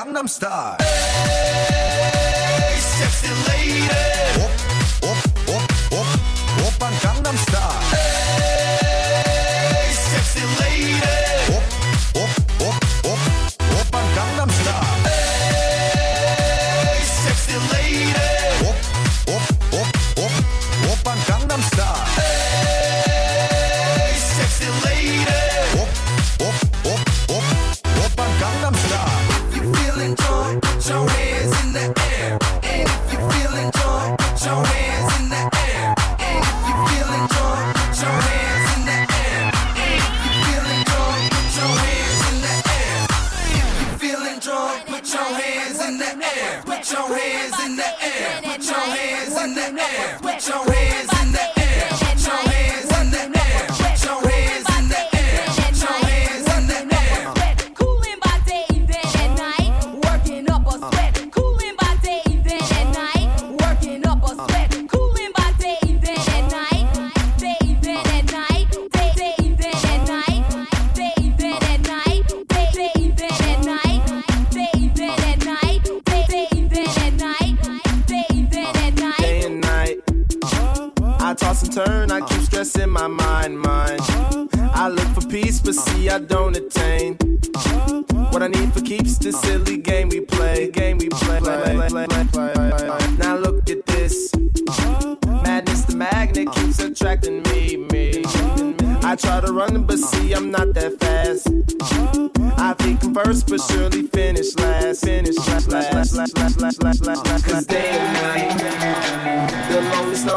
Gangnam Style. Hey, sexy lady. Keep stressing my mind, mind. I look for peace, but see I don't attain. What I need for keeps this silly game we play, game we play. Now look at this. Madness, the magnet keeps attracting me, me. I try to run, but see I'm not that fast. I think I'm first, but surely finish last. Finish last, last, last, last, last,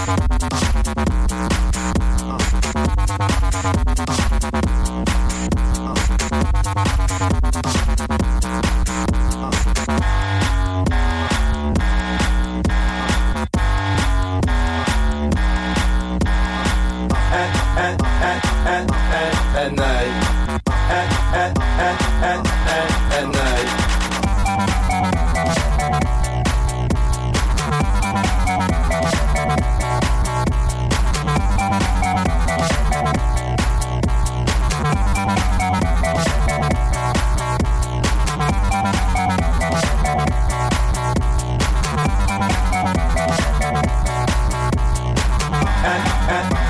At, at, at, at, at, at night. At, at, at, at, at, at night. At,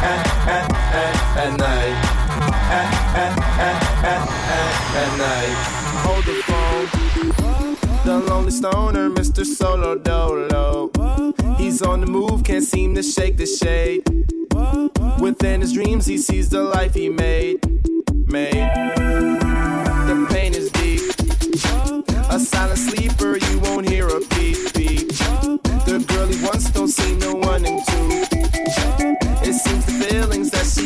at, night. At, night. The lonely stoner, Mr. Solo Dolo. He's on the move, can't seem to shake the shade. Within his dreams, he sees the life he made. Made. The pain is deep. A silent sleeper, you won't hear a beep beep. The girl he wants don't see no one in two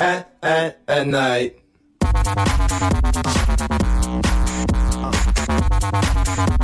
At, at, at night. at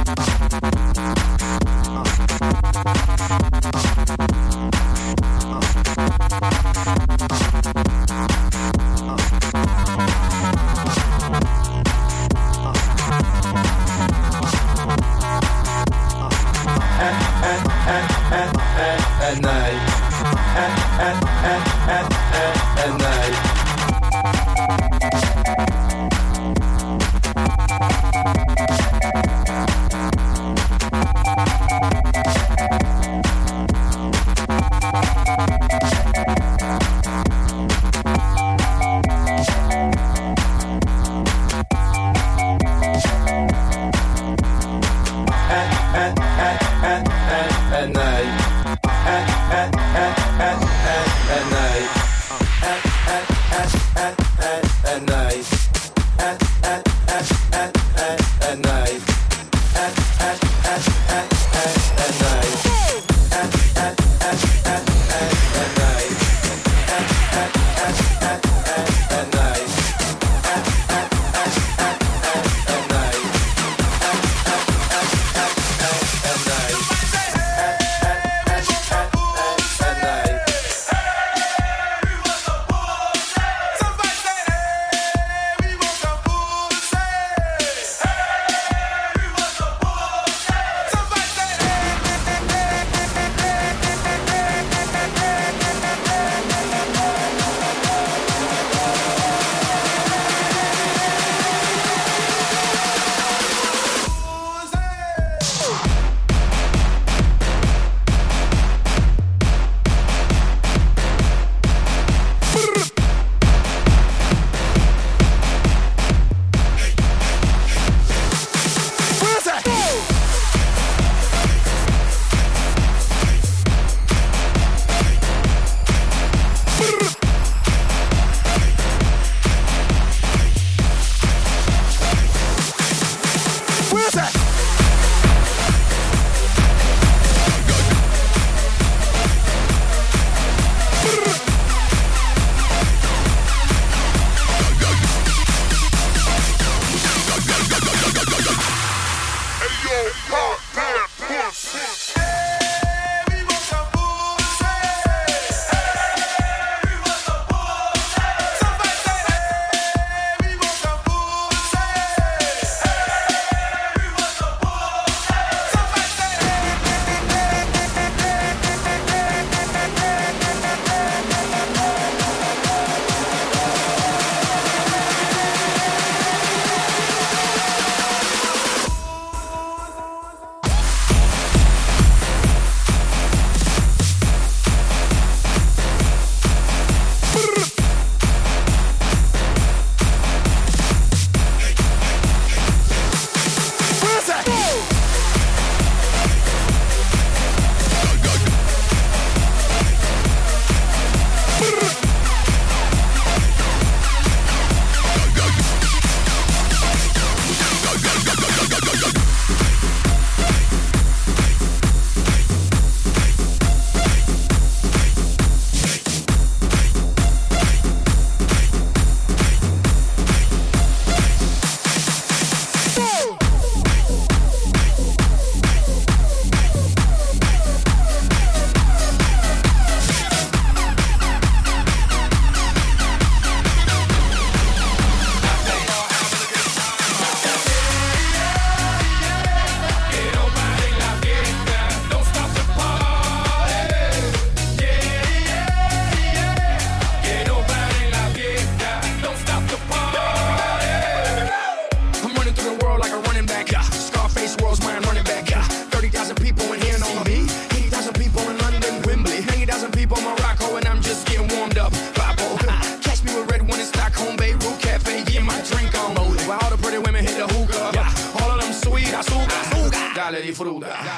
får ordet.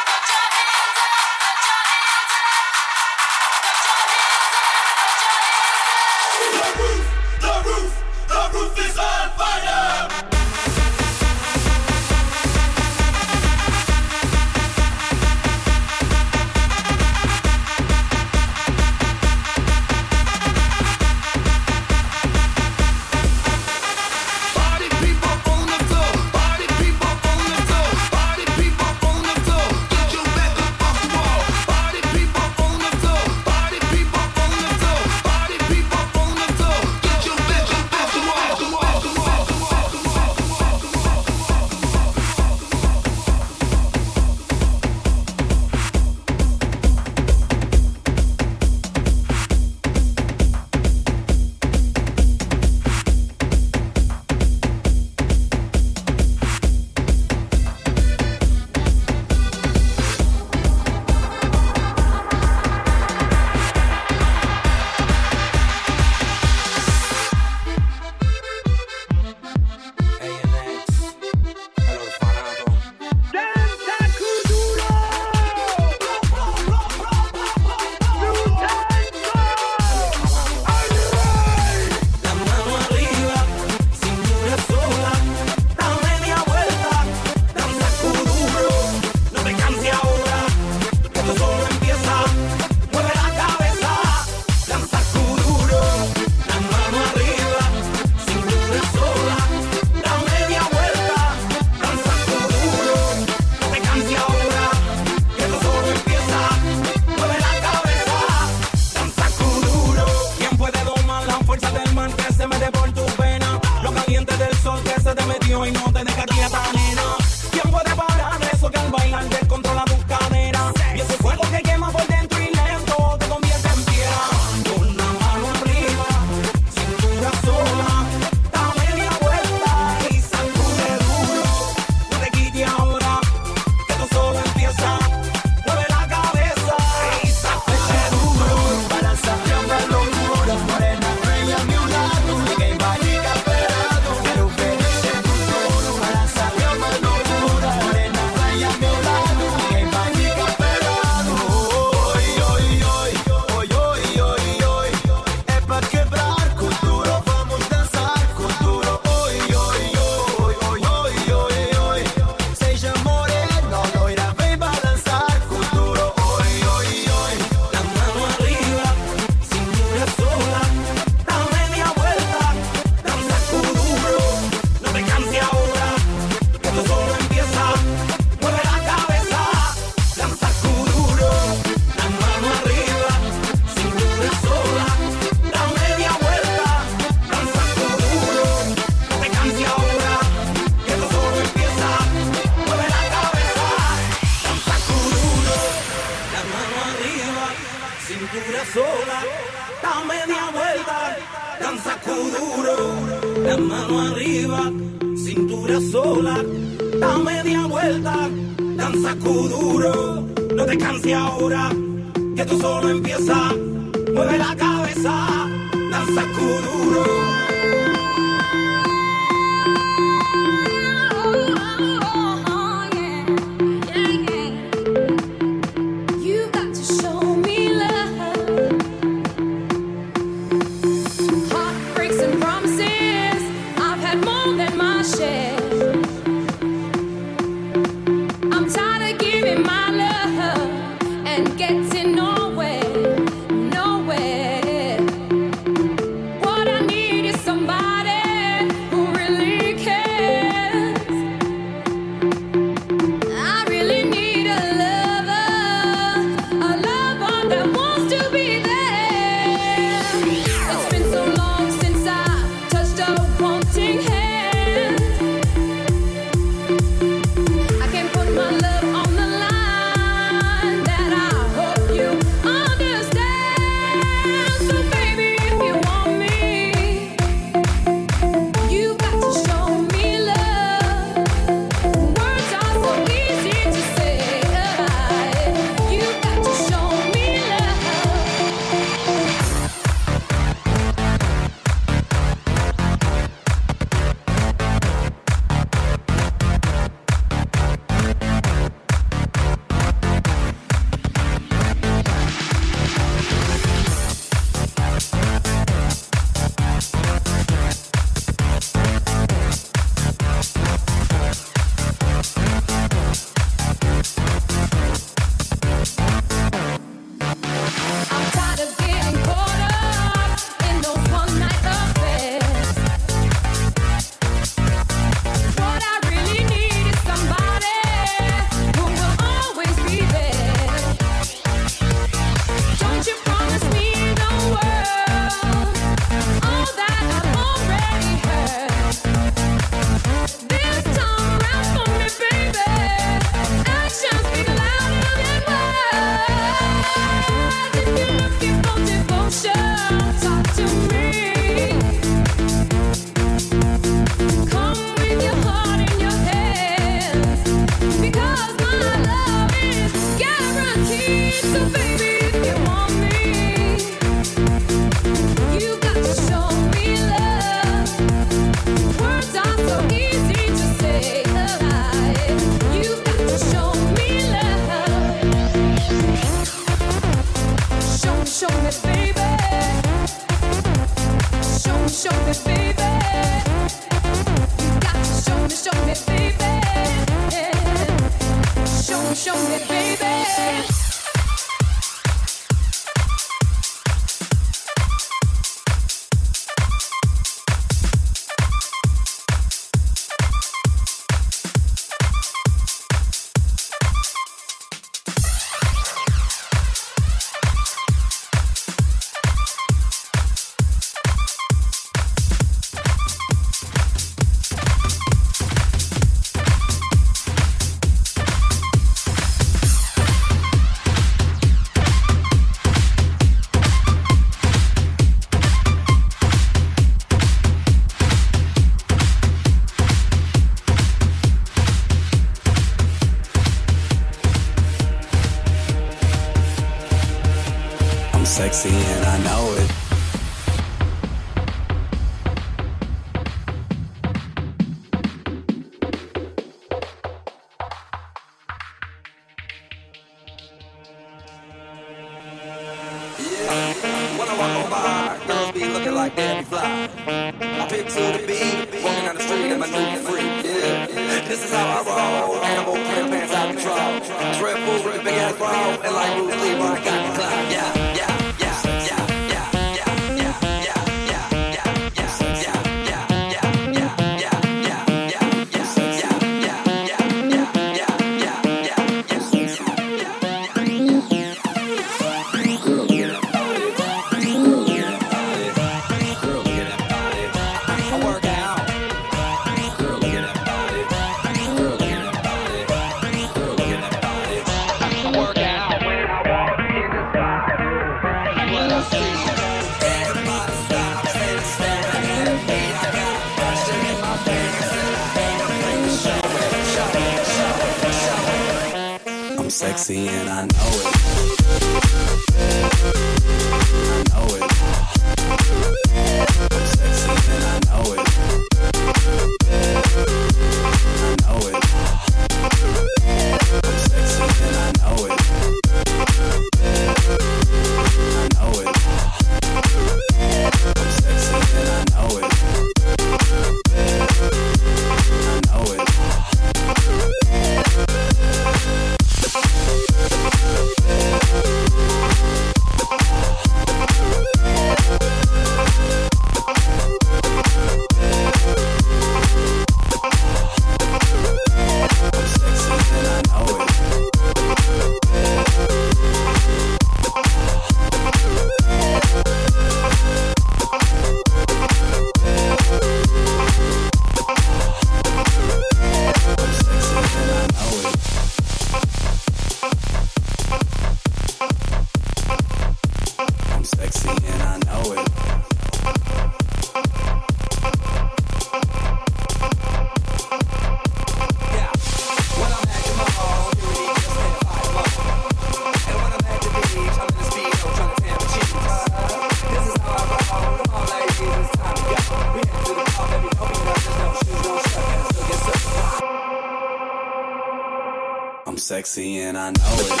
Sexy and I know it.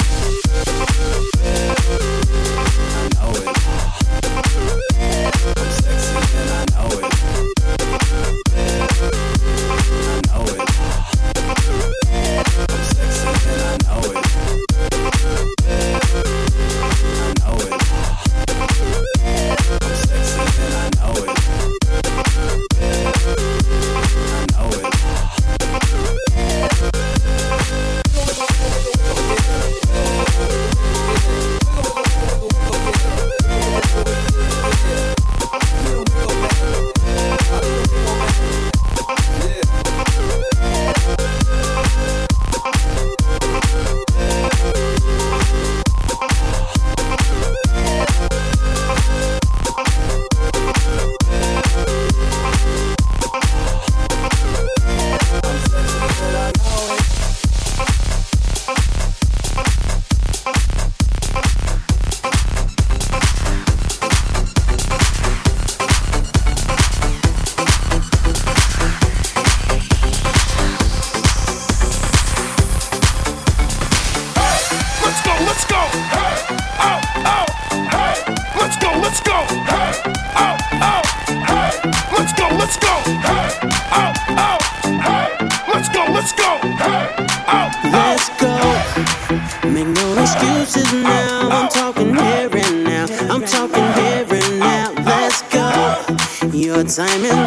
I know it. Go.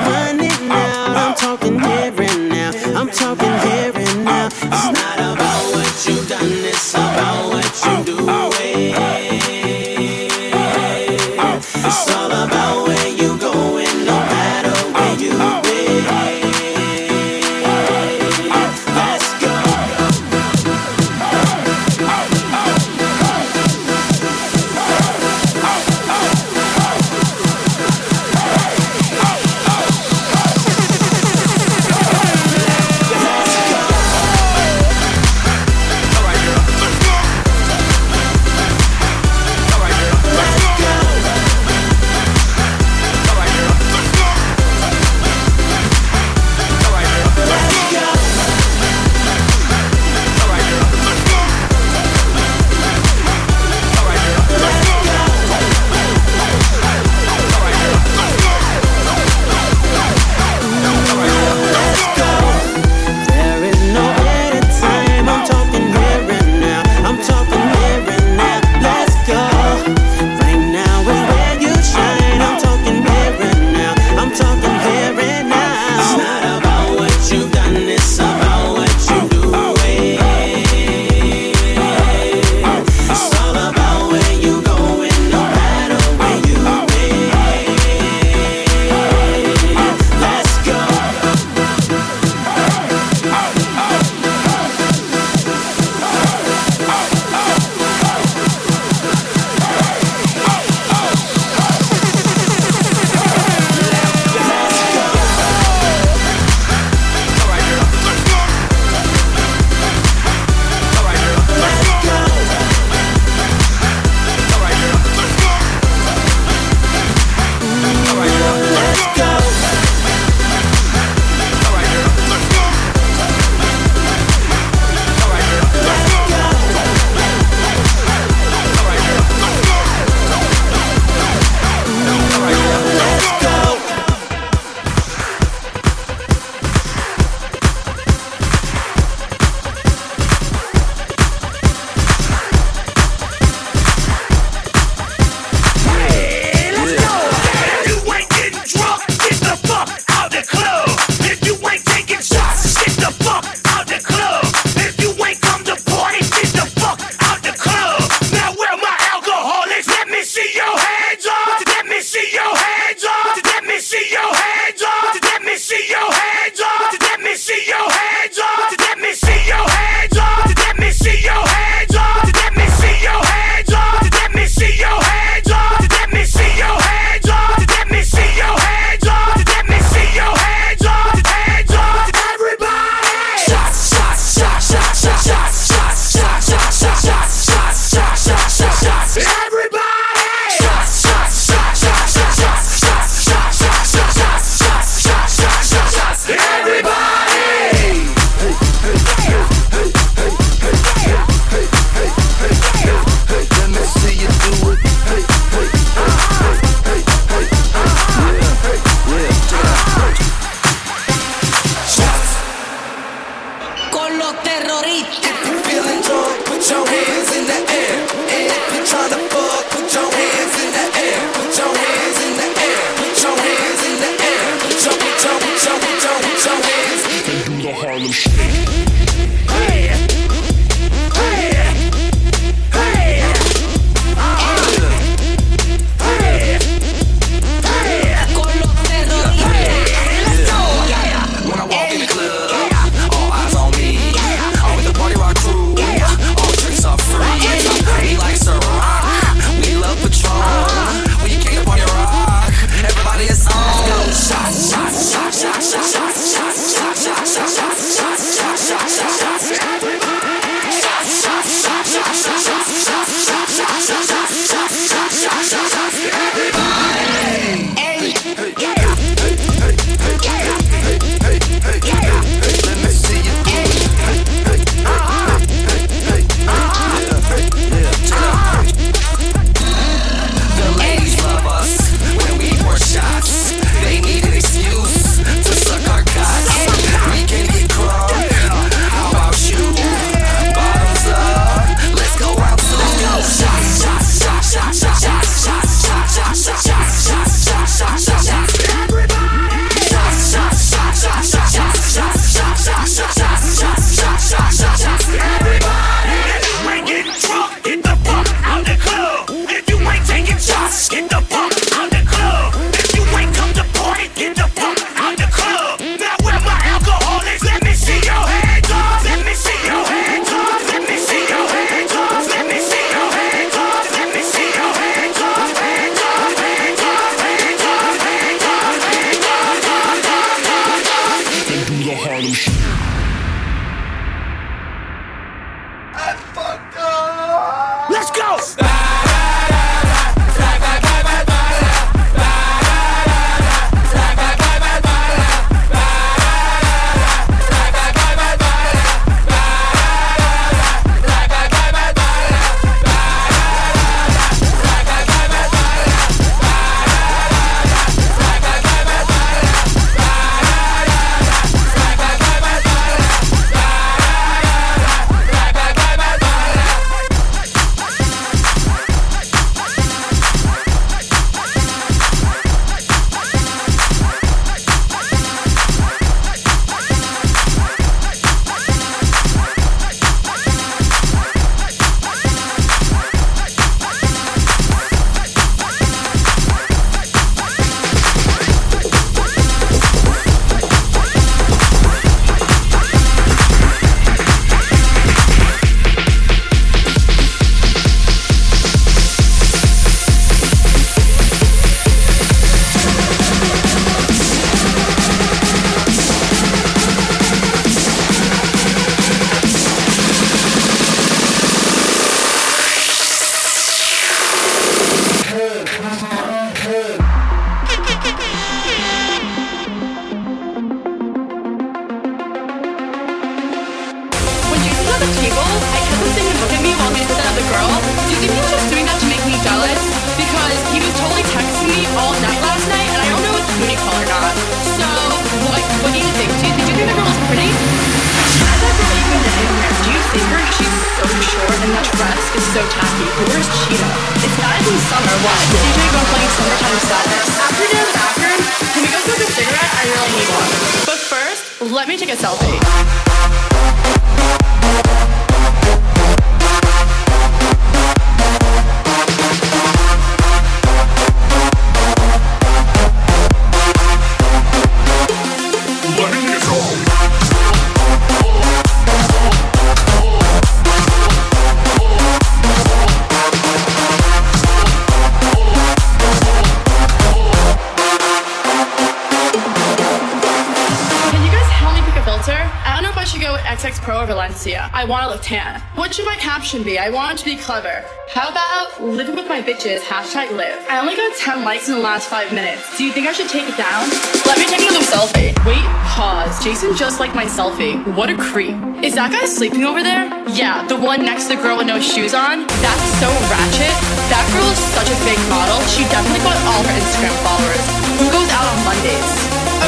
Be? I want to be clever. How about living with my bitches, hashtag live. I only got 10 likes in the last 5 minutes. Do you think I should take it down? Let me take another selfie. Wait, pause. Jason just liked my selfie. What a creep. Is that guy sleeping over there? Yeah, the one next to the girl with no shoes on? That's so ratchet. That girl is such a fake model. She definitely bought all her Instagram followers. Who goes out on Mondays?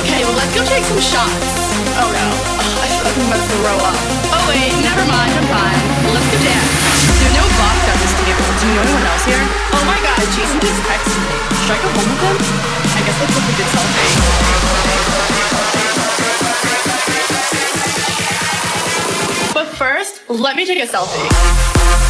Okay, well let's go take some shots. Oh no, Feel about throw up. Oh wait, never mind, I'm fine. Let's go dance. There's no vodka at this table. Do you know anyone else here? Oh my god, Jason just texted me. Should I go home with him? I guess let's take a good selfie. But first, let me take a selfie.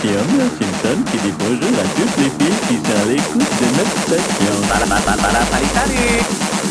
station, Simpson qui dépose à toutes les filles qui sont à l'écoute de notre station. Salut